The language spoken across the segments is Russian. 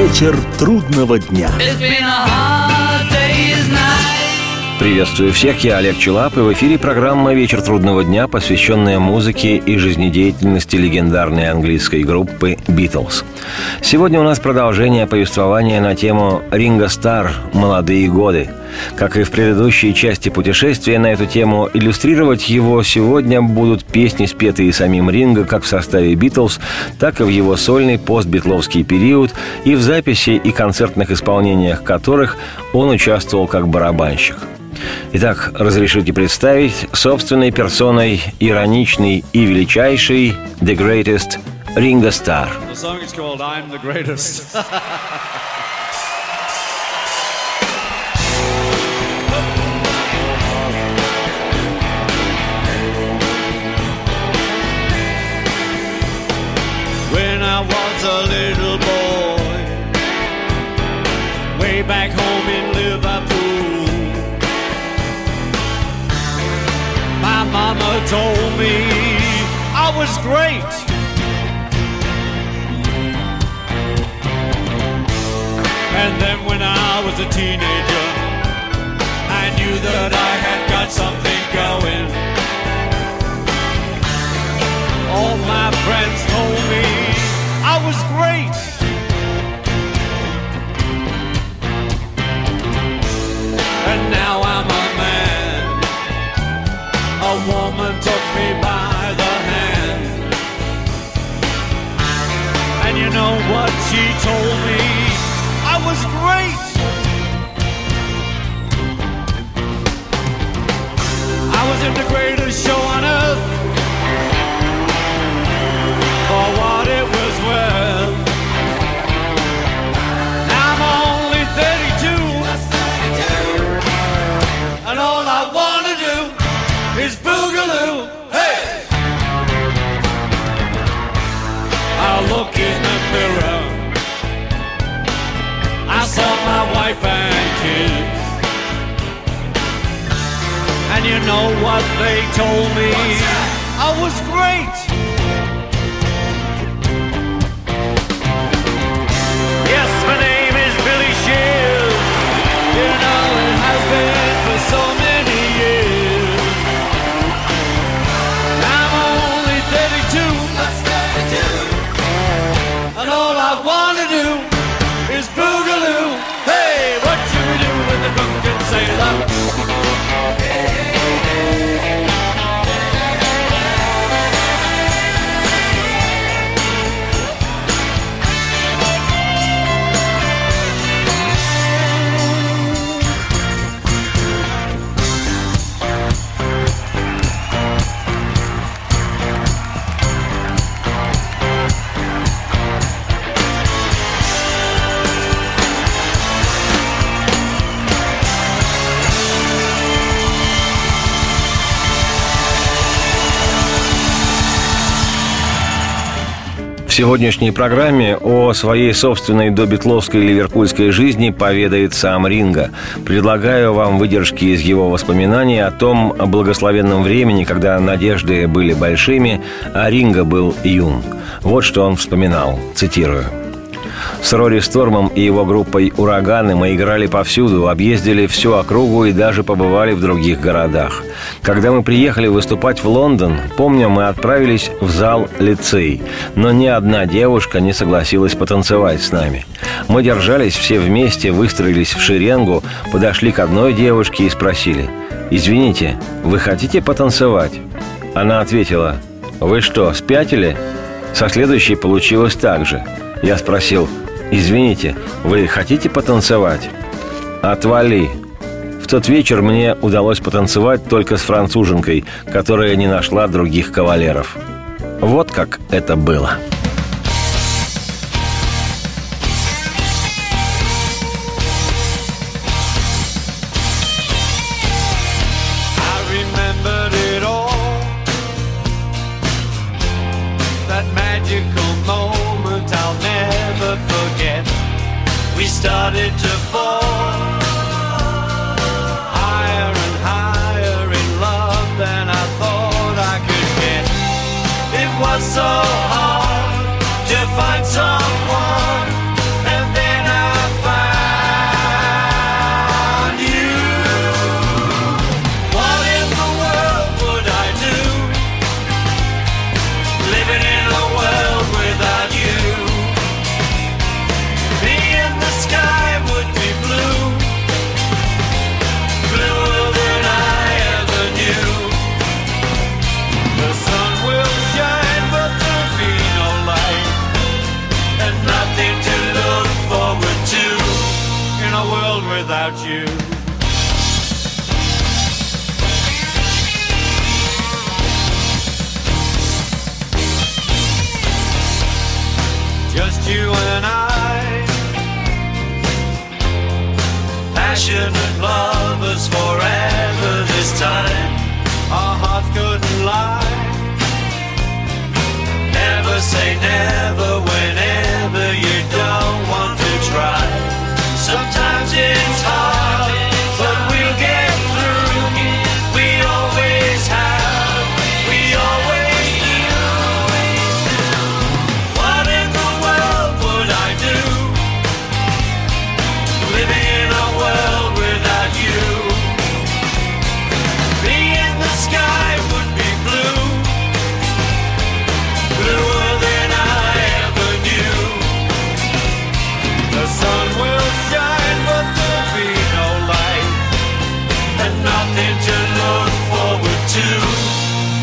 Вечер трудного дня. Приветствую всех, я Олег Челап, и в эфире программа «Вечер трудного дня», посвященная музыке и жизнедеятельности легендарной английской группы «Битлз». Сегодня у нас продолжение повествования на тему «Ринго Стар. Молодые годы». Как и в предыдущей части путешествия на эту тему, иллюстрировать его сегодня будут песни, спетые самим Ринго как в составе «Битлз», так и в его сольный постбитловский период и в записи и концертных исполнениях которых он участвовал как барабанщик – Итак, разрешите представить собственной персоной ироничный и величайший The Greatest Ringo Starr. The song is called I'm the Greatest. when I was a little boy, way back home in Liverpool, my mama told me I was great. And then when I was a teenager, I knew that I show on earth. Know what they told me? I was great. Сегодняшней программе о своей собственной добитловской ливерпульской жизни поведает сам Ринга. Предлагаю вам выдержки из его воспоминаний о том благословенном времени, когда надежды были большими, а Ринга был юн. Вот что он вспоминал, цитирую. С Рори Стормом и его группой «Ураганы» мы играли повсюду, объездили всю округу и даже побывали в других городах. Когда мы приехали выступать в Лондон, помню, мы отправились в зал лицей, но ни одна девушка не согласилась потанцевать с нами. Мы держались все вместе, выстроились в шеренгу, подошли к одной девушке и спросили «Извините, вы хотите потанцевать?» Она ответила «Вы что, спятили?» Со следующей получилось так же. Я спросил «Извините, вы хотите потанцевать?» «Отвали!» В тот вечер мне удалось потанцевать только с француженкой, которая не нашла других кавалеров. Вот как это было.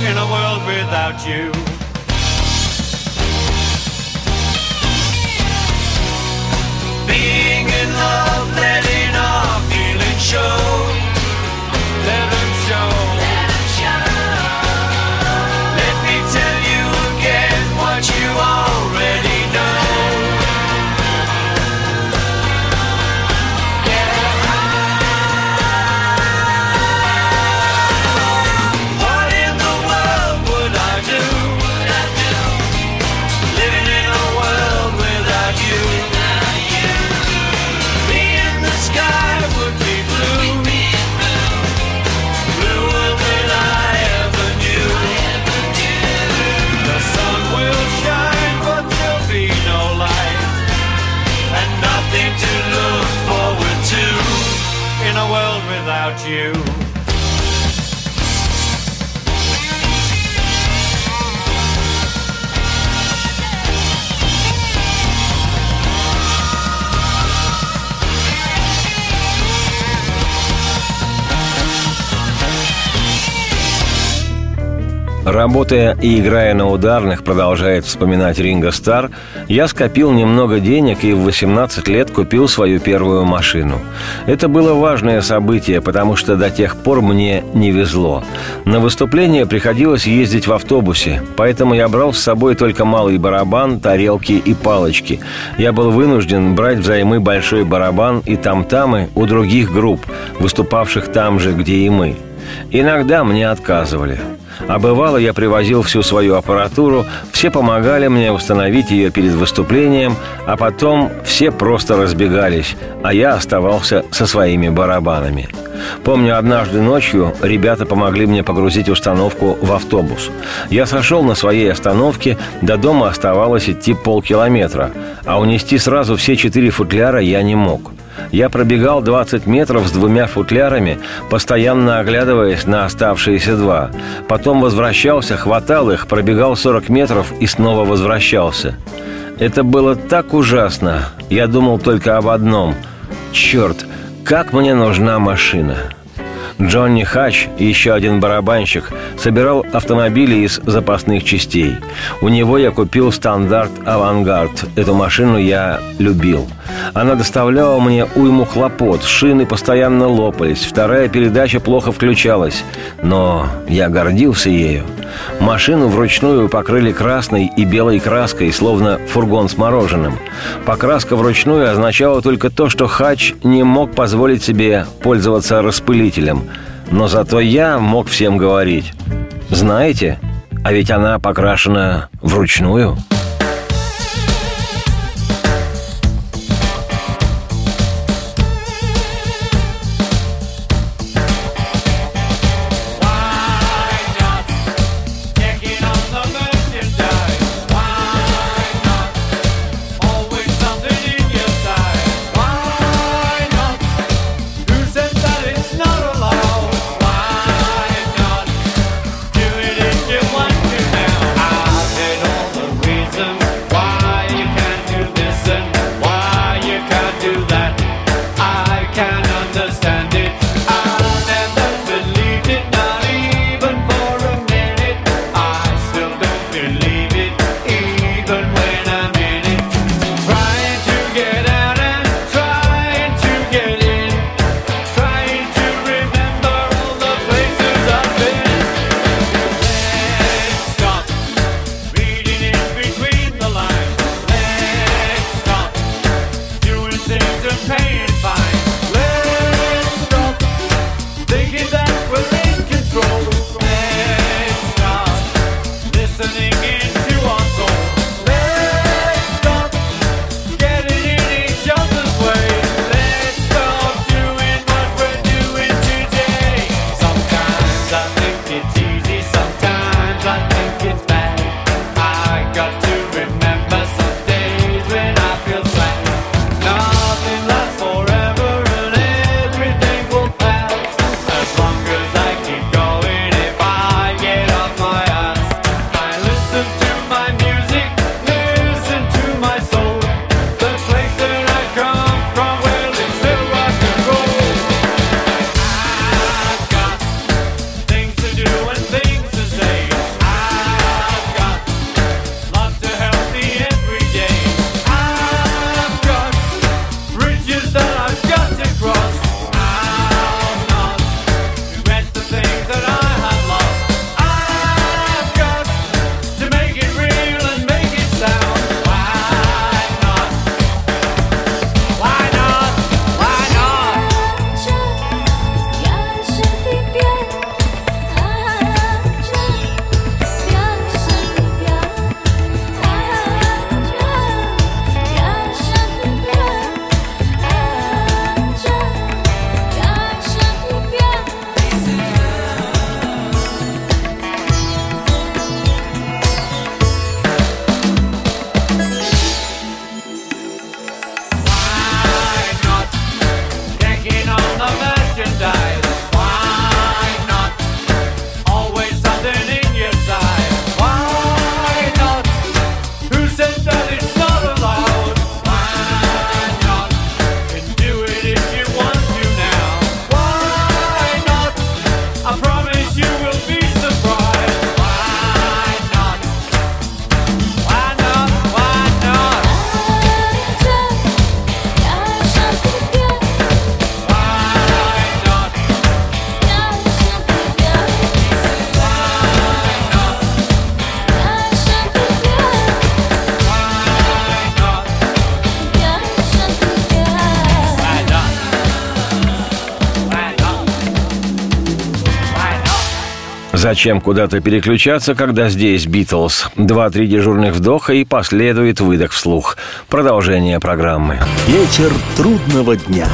In a world without you. Being in love, letting our feelings show. Работая и играя на ударных, продолжает вспоминать Ринго Стар, я скопил немного денег и в 18 лет купил свою первую машину. Это было важное событие, потому что до тех пор мне не везло. На выступление приходилось ездить в автобусе, поэтому я брал с собой только малый барабан, тарелки и палочки. Я был вынужден брать взаймы большой барабан и там-тамы у других групп, выступавших там же, где и мы. Иногда мне отказывали. А бывало, я привозил всю свою аппаратуру, все помогали мне установить ее перед выступлением, а потом все просто разбегались, а я оставался со своими барабанами. Помню, однажды ночью ребята помогли мне погрузить установку в автобус. Я сошел на своей остановке, до дома оставалось идти полкилометра, а унести сразу все четыре футляра я не мог – я пробегал 20 метров с двумя футлярами, постоянно оглядываясь на оставшиеся два. Потом возвращался, хватал их, пробегал 40 метров и снова возвращался. Это было так ужасно. Я думал только об одном. Черт, как мне нужна машина. Джонни Хач, еще один барабанщик, собирал автомобили из запасных частей. У него я купил стандарт «Авангард». Эту машину я любил. Она доставляла мне уйму хлопот, шины постоянно лопались, вторая передача плохо включалась. Но я гордился ею. Машину вручную покрыли красной и белой краской, словно фургон с мороженым. Покраска вручную означала только то, что Хач не мог позволить себе пользоваться распылителем. Но зато я мог всем говорить. Знаете, а ведь она покрашена вручную. Зачем куда-то переключаться, когда здесь Битлз? Два-три дежурных вдоха и последует выдох вслух. Продолжение программы. Вечер трудного дня.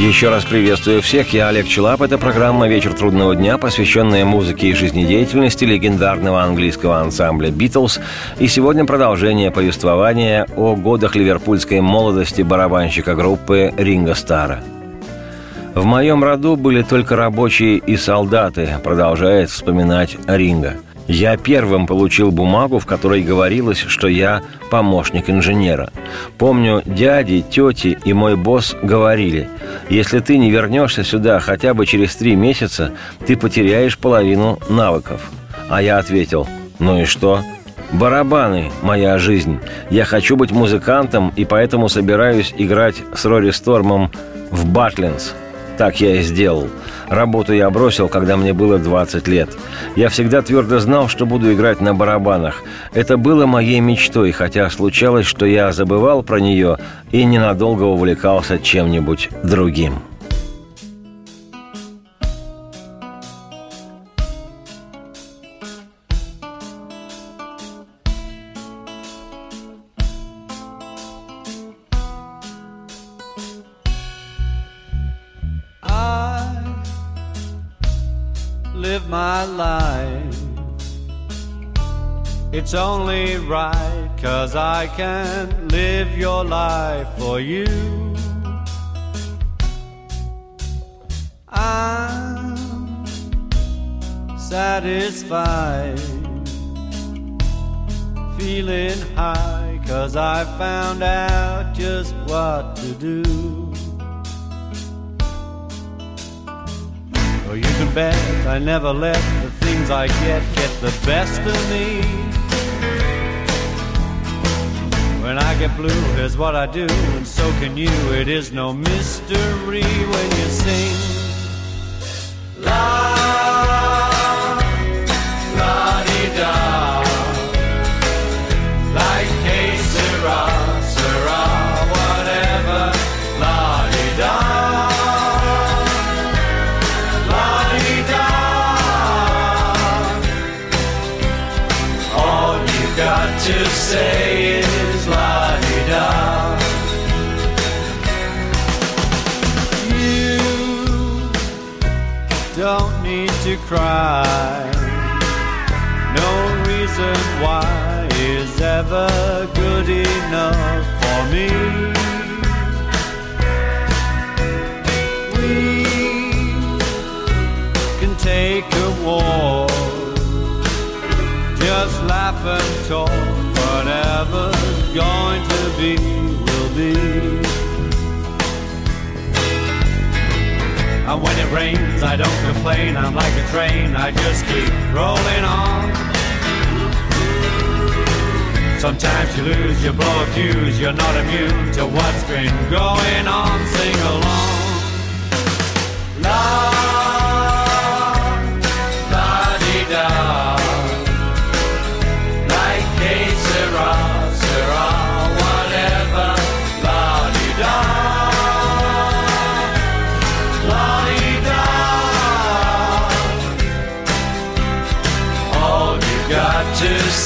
Еще раз приветствую всех, я Олег Челап. Это программа «Вечер трудного дня», посвященная музыке и жизнедеятельности легендарного английского ансамбля «Битлз». И сегодня продолжение повествования о годах ливерпульской молодости барабанщика группы Ринга Стара – в моем роду были только рабочие и солдаты, продолжает вспоминать Ринга. Я первым получил бумагу, в которой говорилось, что я помощник инженера. Помню, дяди, тети и мой босс говорили, если ты не вернешься сюда хотя бы через три месяца, ты потеряешь половину навыков. А я ответил, ну и что? Барабаны – моя жизнь. Я хочу быть музыкантом, и поэтому собираюсь играть с Рори Стормом в «Батлинс», так я и сделал. Работу я бросил, когда мне было 20 лет. Я всегда твердо знал, что буду играть на барабанах. Это было моей мечтой, хотя случалось, что я забывал про нее и ненадолго увлекался чем-нибудь другим. Right, cause I can't live your life for you. I'm satisfied, feeling high, cause I found out just what to do. Oh, you can bet I never let the things I get get the best of me. When I get blue, here's what I do, and so can you. It is no mystery when you sing. La, la di da. Like whatever. La di da. To say cry. No reason why is ever good enough for me. We can take a walk. Just laugh and talk. Whatever's going to be, will be. And when it rains, I don't complain. I'm like a train, I just keep rolling on. Sometimes you lose, you blow a fuse, you're not immune to what's been going on. Sing along. La,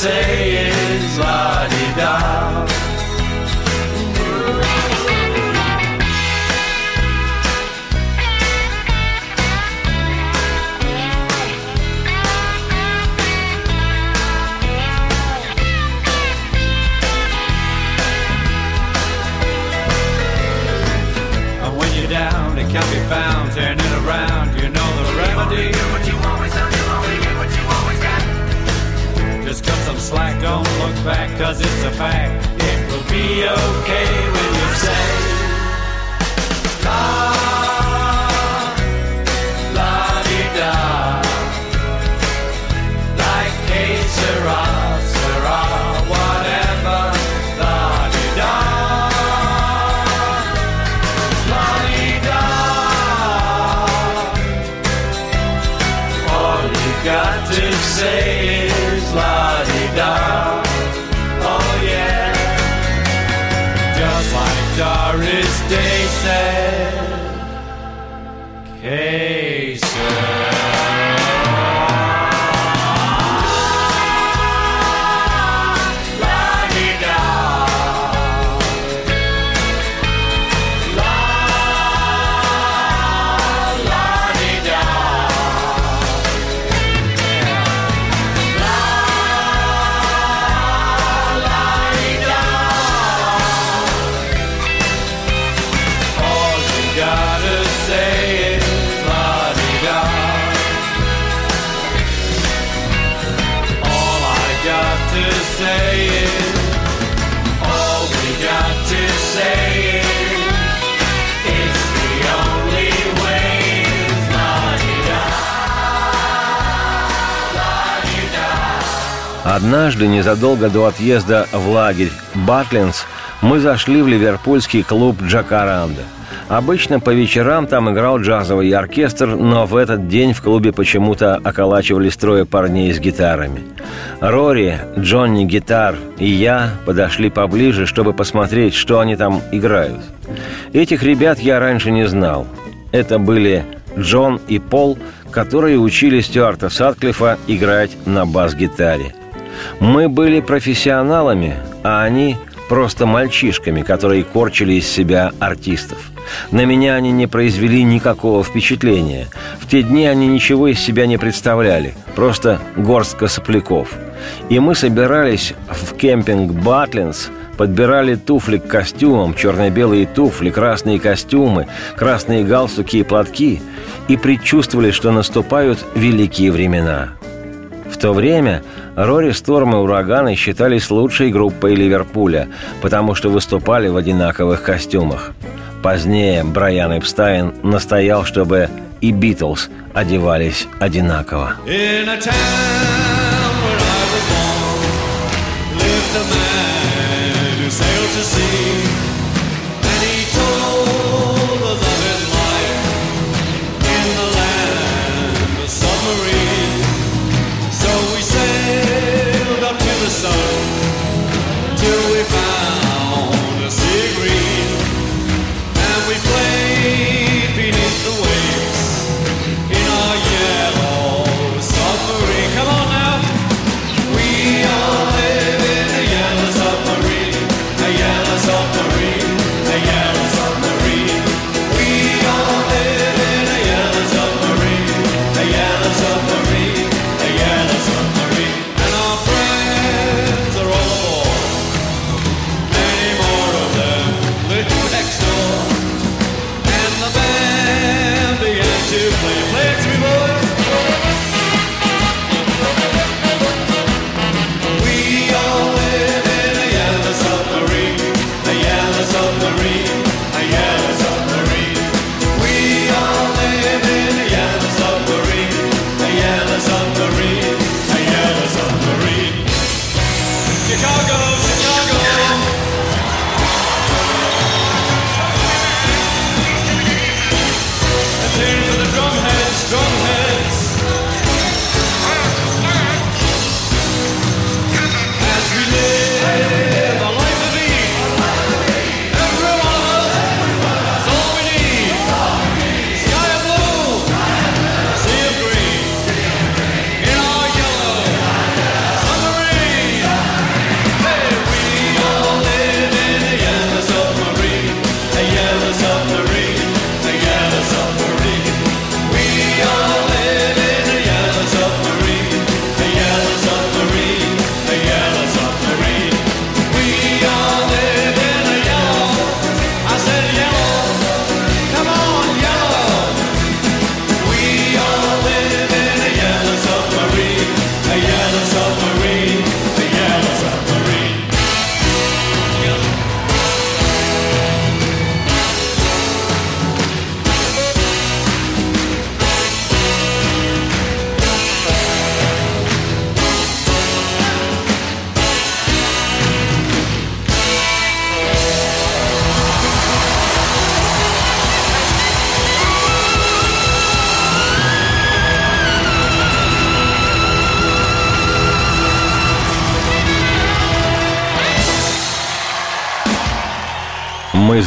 say Однажды, незадолго до отъезда в лагерь Батлинс, мы зашли в ливерпульский клуб «Джакаранда». Обычно по вечерам там играл джазовый оркестр, но в этот день в клубе почему-то околачивались трое парней с гитарами. Рори, Джонни Гитар и я подошли поближе, чтобы посмотреть, что они там играют. Этих ребят я раньше не знал. Это были Джон и Пол, которые учили Стюарта Сатклифа играть на бас-гитаре. Мы были профессионалами, а они просто мальчишками, которые корчили из себя артистов. На меня они не произвели никакого впечатления. В те дни они ничего из себя не представляли, просто горстка сопляков. И мы собирались в кемпинг «Батлинс», подбирали туфли к костюмам, черно-белые туфли, красные костюмы, красные галстуки и платки и предчувствовали, что наступают великие времена. В то время Рори Сторм и Ураганы считались лучшей группой Ливерпуля, потому что выступали в одинаковых костюмах. Позднее Брайан Эпстайн настоял, чтобы и Битлз одевались одинаково. In a town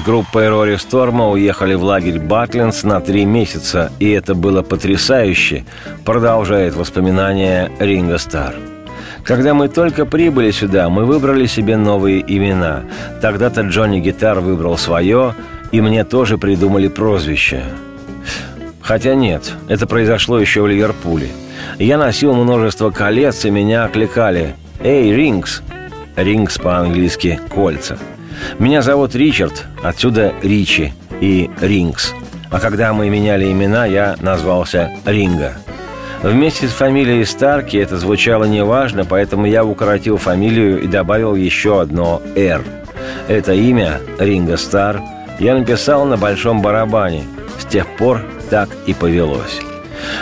группой Рори Сторма уехали в лагерь Батлинс на три месяца, и это было потрясающе, продолжает воспоминания Ринго Стар. Когда мы только прибыли сюда, мы выбрали себе новые имена. Тогда-то Джонни Гитар выбрал свое, и мне тоже придумали прозвище. Хотя нет, это произошло еще в Ливерпуле. Я носил множество колец, и меня окликали «Эй, Рингс!» «Рингс» по-английски «кольца». Меня зовут Ричард, отсюда Ричи и Рингс. А когда мы меняли имена, я назвался Ринга. Вместе с фамилией Старки это звучало неважно, поэтому я укоротил фамилию и добавил еще одно «Р». Это имя, Ринга Стар, я написал на большом барабане. С тех пор так и повелось.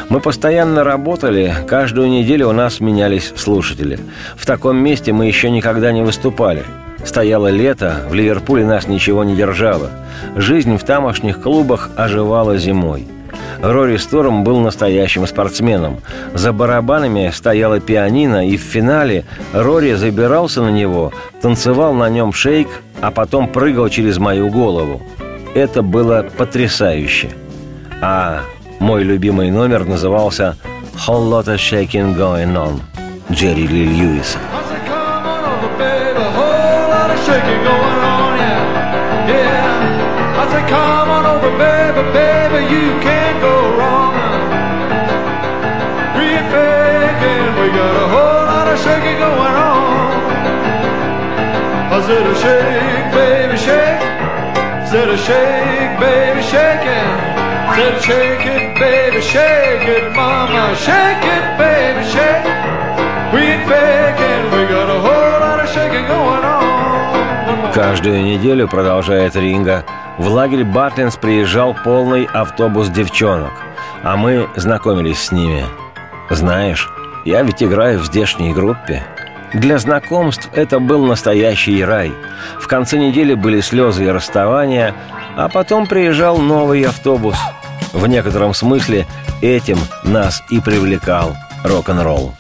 Мы постоянно работали, каждую неделю у нас менялись слушатели. В таком месте мы еще никогда не выступали. Стояло лето, в Ливерпуле нас ничего не держало. Жизнь в тамошних клубах оживала зимой. Рори Сторм был настоящим спортсменом. За барабанами стояла пианино, и в финале Рори забирался на него, танцевал на нем шейк, а потом прыгал через мою голову. Это было потрясающе. А мой любимый номер назывался «Whole lot of shaking going on» Джерри Ли Льюиса. Said, come on over, baby, baby, you can't go wrong. We ain't faking, we got a whole lot of shaking going on. I said, a shake, baby, shake. Said, a shake, baby, shake it. Said, shake it, baby, shake it, mama, shake it, baby, shake. We ain't faking, we got a whole lot of shaking going on. Каждую неделю, продолжает Ринга, в лагерь Батлинс приезжал полный автобус девчонок, а мы знакомились с ними. Знаешь, я ведь играю в здешней группе. Для знакомств это был настоящий рай. В конце недели были слезы и расставания, а потом приезжал новый автобус. В некотором смысле этим нас и привлекал рок-н-ролл.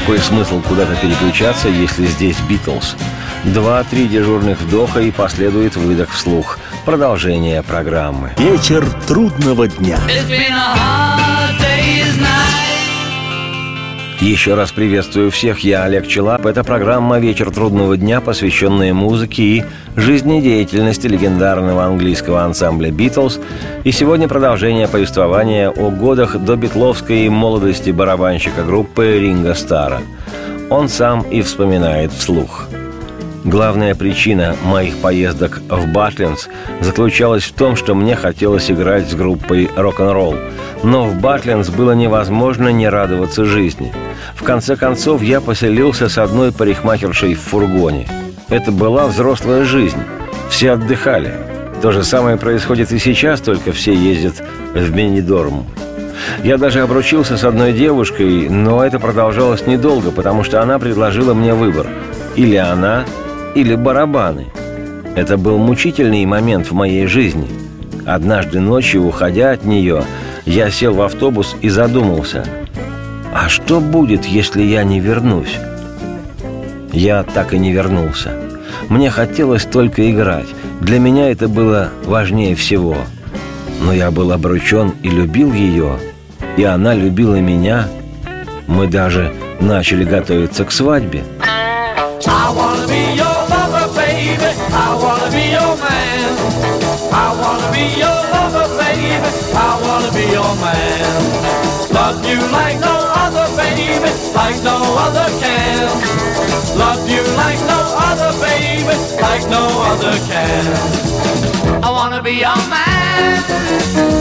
Какой смысл куда-то переключаться, если здесь Битлз? Два-три дежурных вдоха и последует выдох вслух. Продолжение программы. Вечер трудного дня. It's been a hard. Еще раз приветствую всех, я Олег Челап. Это программа «Вечер трудного дня», посвященная музыке и жизнедеятельности легендарного английского ансамбля «Битлз». И сегодня продолжение повествования о годах до битловской молодости барабанщика группы Ринга Стара. Он сам и вспоминает вслух – Главная причина моих поездок в Батлинс заключалась в том, что мне хотелось играть с группой рок-н-ролл. Но в Батлинс было невозможно не радоваться жизни. В конце концов, я поселился с одной парикмахершей в фургоне. Это была взрослая жизнь. Все отдыхали. То же самое происходит и сейчас, только все ездят в Бенедорм. Я даже обручился с одной девушкой, но это продолжалось недолго, потому что она предложила мне выбор. Или она, или барабаны. Это был мучительный момент в моей жизни. Однажды ночью, уходя от нее, я сел в автобус и задумался, а что будет, если я не вернусь? Я так и не вернулся. Мне хотелось только играть. Для меня это было важнее всего. Но я был обручен и любил ее, и она любила меня. Мы даже начали готовиться к свадьбе. I wanna be your wanna be your man. Love you like no other, baby, like no other can. Love you like no other, baby, like no other can. I wanna be your man.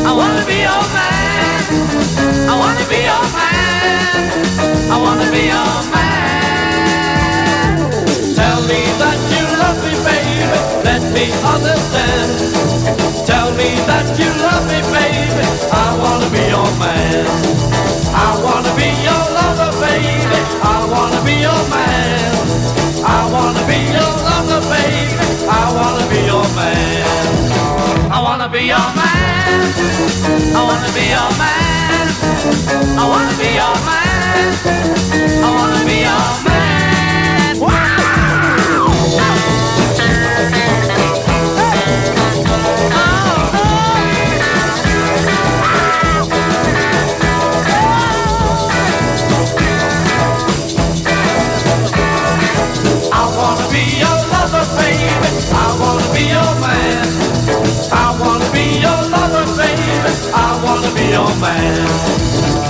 I wanna be your man. I wanna be your man. I wanna be your man. Tell me that me understand. Tell me that you love me, baby. I wanna be your man. I wanna be your lover, baby. I wanna be your man. I wanna be your lover, baby. I wanna be your man. I wanna be your man. I wanna be your man. I wanna be your man. Your man.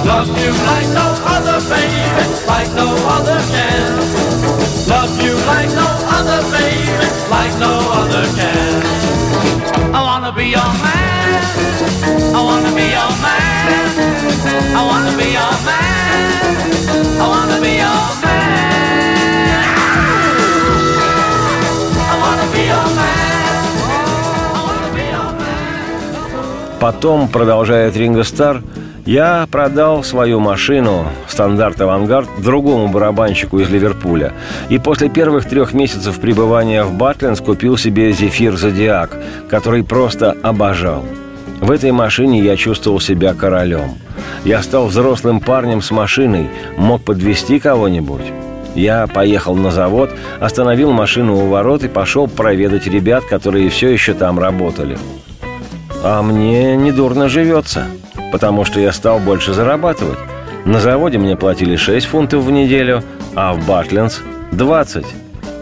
Love you like no other, baby, like no other can. Love you like no other, baby, like no other can. I wanna be your man. I wanna be your man. I wanna be your man. I wanna be your man. Потом, продолжает Ринго Стар, я продал свою машину «Standard Vanguard» другому барабанщику из Ливерпуля. И после первых трех месяцев пребывания в Butlins купил себе «Zephyr Zodiac», который просто обожал. В этой машине я чувствовал себя королем. Я стал взрослым парнем с машиной, мог подвести кого-нибудь. Я поехал на завод, остановил машину у ворот и пошел проведать ребят, которые все еще там работали. А мне недурно живется, потому что я стал больше зарабатывать. На заводе мне платили 6 фунтов в неделю, а в Батленс – 20.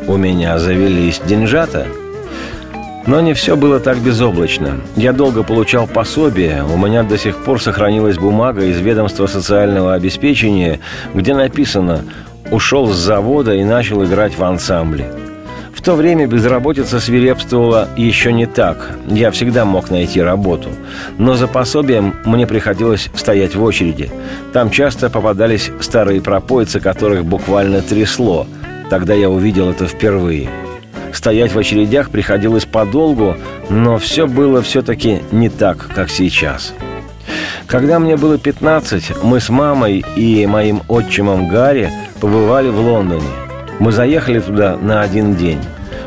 У меня завелись деньжата. Но не все было так безоблачно. Я долго получал пособие. У меня до сих пор сохранилась бумага из ведомства социального обеспечения, где написано «Ушел с завода и начал играть в ансамбле». В то время безработица свирепствовала еще не так. Я всегда мог найти работу. Но за пособием мне приходилось стоять в очереди. Там часто попадались старые пропойцы, которых буквально трясло. Тогда я увидел это впервые. Стоять в очередях приходилось подолгу, но все было все-таки не так, как сейчас. Когда мне было 15, мы с мамой и моим отчимом Гарри побывали в Лондоне. Мы заехали туда на один день.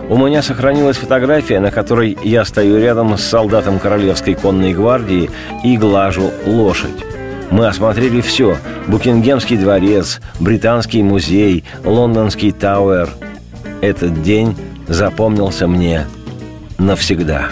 У меня сохранилась фотография, на которой я стою рядом с солдатом Королевской конной гвардии и глажу лошадь. Мы осмотрели все – Букингемский дворец, Британский музей, Лондонский Тауэр. Этот день запомнился мне навсегда.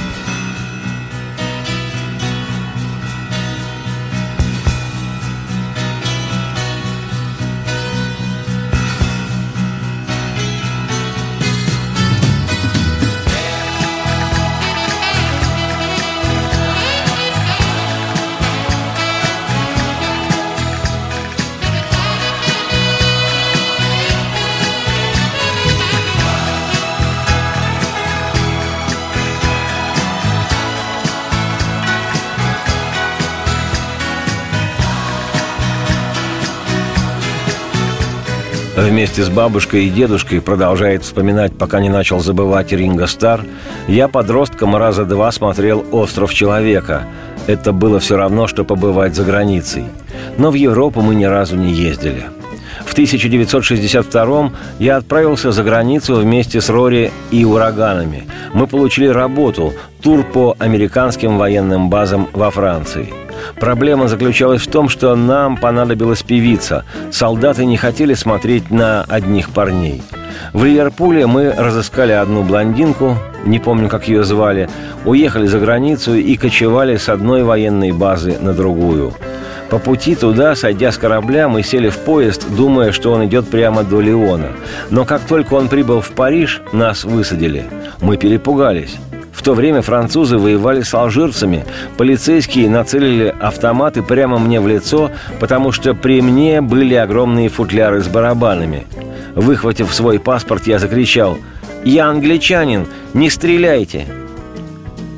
Вместе с бабушкой и дедушкой продолжает вспоминать, пока не начал забывать Ринго Стар, я подростком раза два смотрел «Остров человека». Это было все равно, что побывать за границей. Но в Европу мы ни разу не ездили. В 1962 я отправился за границу вместе с Рори и ураганами. Мы получили работу, тур по американским военным базам во Франции. Проблема заключалась в том, что нам понадобилась певица. Солдаты не хотели смотреть на одних парней. В Ливерпуле мы разыскали одну блондинку, не помню, как ее звали, уехали за границу и кочевали с одной военной базы на другую – по пути туда, сойдя с корабля, мы сели в поезд, думая, что он идет прямо до Леона. Но как только он прибыл в Париж, нас высадили. Мы перепугались. То время французы воевали с алжирцами. Полицейские нацелили автоматы прямо мне в лицо, потому что при мне были огромные футляры с барабанами. Выхватив свой паспорт, я закричал «Я англичанин! Не стреляйте!»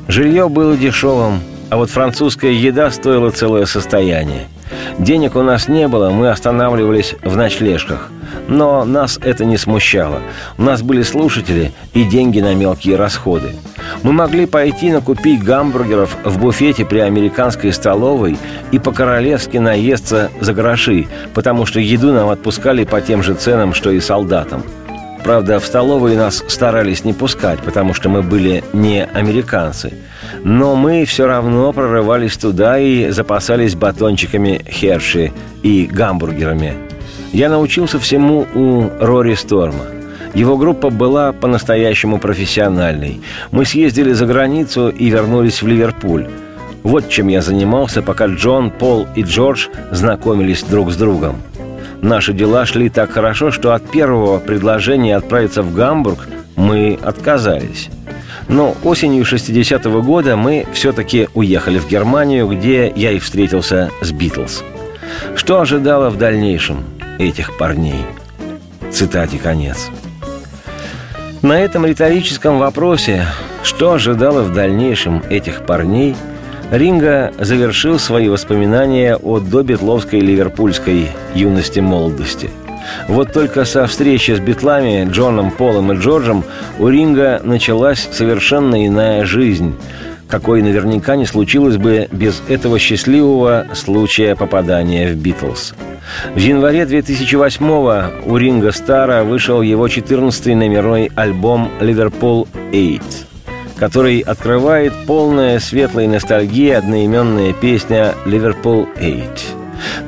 Жилье было дешевым, а вот французская еда стоила целое состояние. Денег у нас не было, мы останавливались в ночлежках. Но нас это не смущало. У нас были слушатели и деньги на мелкие расходы. Мы могли пойти накупить гамбургеров в буфете при американской столовой и по-королевски наесться за гроши, потому что еду нам отпускали по тем же ценам, что и солдатам. Правда, в столовые нас старались не пускать, потому что мы были не американцы – но мы все равно прорывались туда и запасались батончиками Херши и гамбургерами. Я научился всему у Рори Сторма. Его группа была по-настоящему профессиональной. Мы съездили за границу и вернулись в Ливерпуль. Вот чем я занимался, пока Джон, Пол и Джордж знакомились друг с другом. Наши дела шли так хорошо, что от первого предложения отправиться в Гамбург мы отказались. Но осенью 60-го года мы все-таки уехали в Германию, где я и встретился с Битлз. Что ожидало в дальнейшем этих парней? Цитате конец. На этом риторическом вопросе, что ожидало в дальнейшем этих парней, Ринга завершил свои воспоминания о добитловской ливерпульской юности-молодости – вот только со встречи с битлами Джоном, Полом и Джорджем у Ринга началась совершенно иная жизнь, какой наверняка не случилось бы без этого счастливого случая попадания в «Битлз». В январе 2008-го у Ринга Стара вышел его 14-й номерной альбом «Ливерпул 8», который открывает полная светлой ностальгии одноименная песня «Ливерпул 8».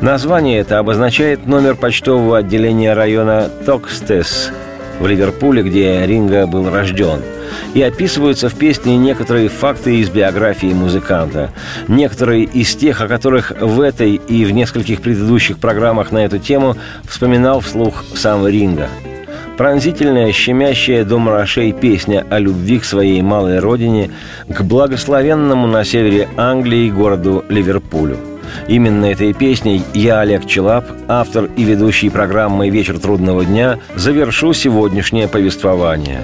Название это обозначает номер почтового отделения района Токстес в Ливерпуле, где Ринга был рожден. И описываются в песне некоторые факты из биографии музыканта. Некоторые из тех, о которых в этой и в нескольких предыдущих программах на эту тему вспоминал вслух сам Ринга. Пронзительная, щемящая до мурашей песня о любви к своей малой родине, к благословенному на севере Англии городу Ливерпулю – Именно этой песней я, Олег Челап, автор и ведущий программы «Вечер трудного дня», завершу сегодняшнее повествование.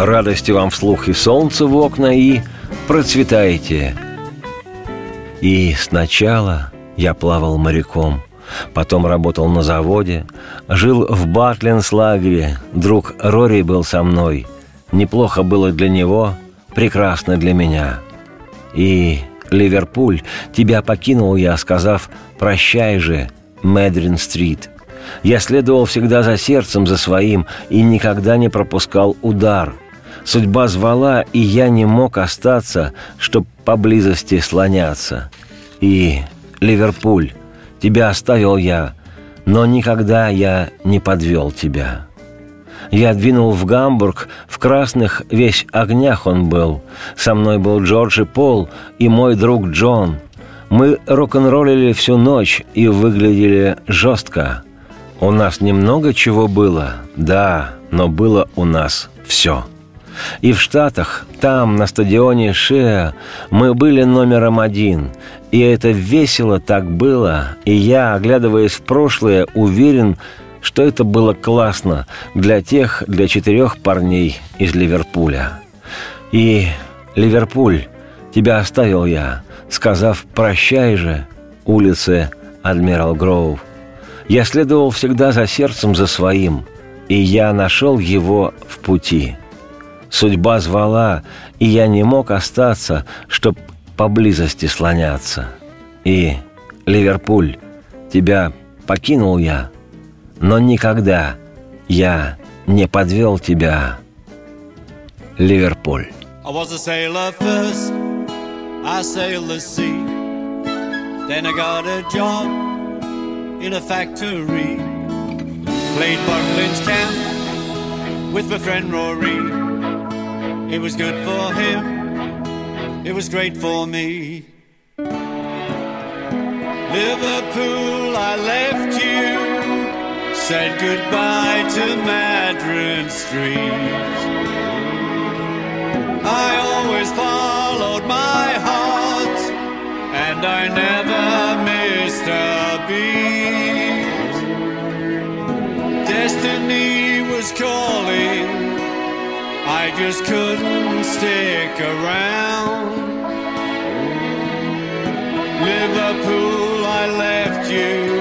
Радости вам вслух и солнце в окна, и процветайте. И сначала я плавал моряком, потом работал на заводе, жил в Батленс-лагере, друг Рори был со мной. Неплохо было для него, прекрасно для меня. И Ливерпуль, тебя покинул я, сказав «Прощай же, Мэдрин-стрит». Я следовал всегда за сердцем, за своим, и никогда не пропускал удар. Судьба звала, и я не мог остаться, чтоб поблизости слоняться. И, Ливерпуль, тебя оставил я, но никогда я не подвел тебя». Я двинул в Гамбург, в красных весь огнях он был. Со мной был Джордж и Пол, и мой друг Джон. Мы рок-н-роллили всю ночь и выглядели жестко. У нас немного чего было, да, но было у нас все. И в Штатах, там, на стадионе Шеа, мы были номером один. И это весело так было. И я, оглядываясь в прошлое, уверен, что это было классно для тех, для четырех парней из Ливерпуля. И, Ливерпуль, тебя оставил я, сказав «прощай же» улице Адмирал Гроув. Я следовал всегда за сердцем за своим, и я нашел его в пути. Судьба звала, и я не мог остаться, чтоб поблизости слоняться. И, Ливерпуль, тебя покинул я – но никогда я не подвел тебя. Ливерпуль. With my friend Rory. It was good for him, it was great for me. Liverpool, I left you, said goodbye to Madron Street. I always followed my heart, and I never missed a beat. Destiny was calling, I just couldn't stick around. Liverpool, I left you,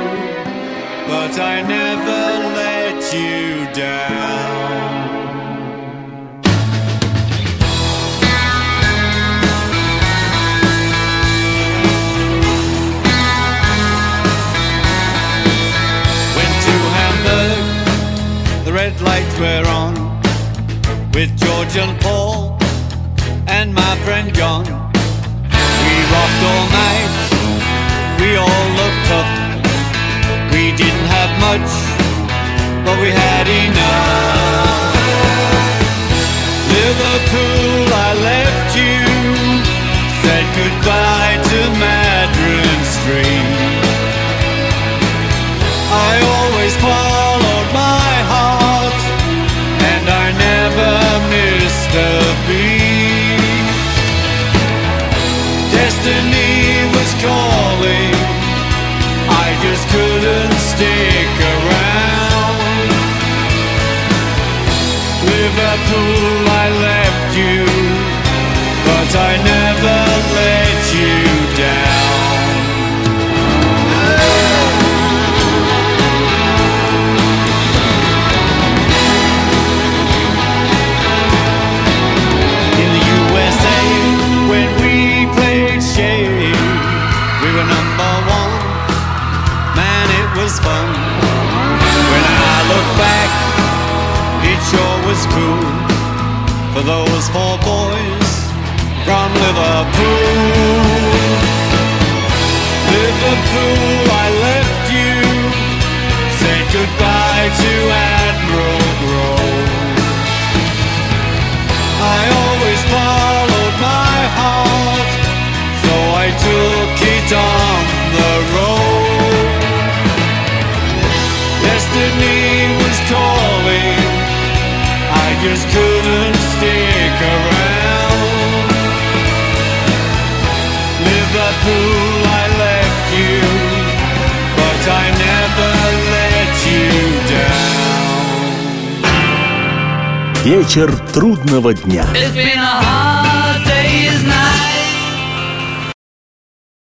but I never let you down. Went to Hamburg, the red lights were on with George and Paul and my friend John. We rocked all night, we all looked tough. We didn't have much, but we had enough. Liverpool, I left you, said goodbye to Madron Street. Liverpool, I left you, but I never let you down. In the USA, when we played Shade, we were number one. Man, it was fun. When I look back, for those four boys from Liverpool. Liverpool, I left you, said goodbye to Admiral Grove. I always followed my heart, so I took it on the road. Destiny was calling, I just couldn't stick around. Liverpool, I left you, but I never let you down. Вечер трудного дня. It's been a hard day's night.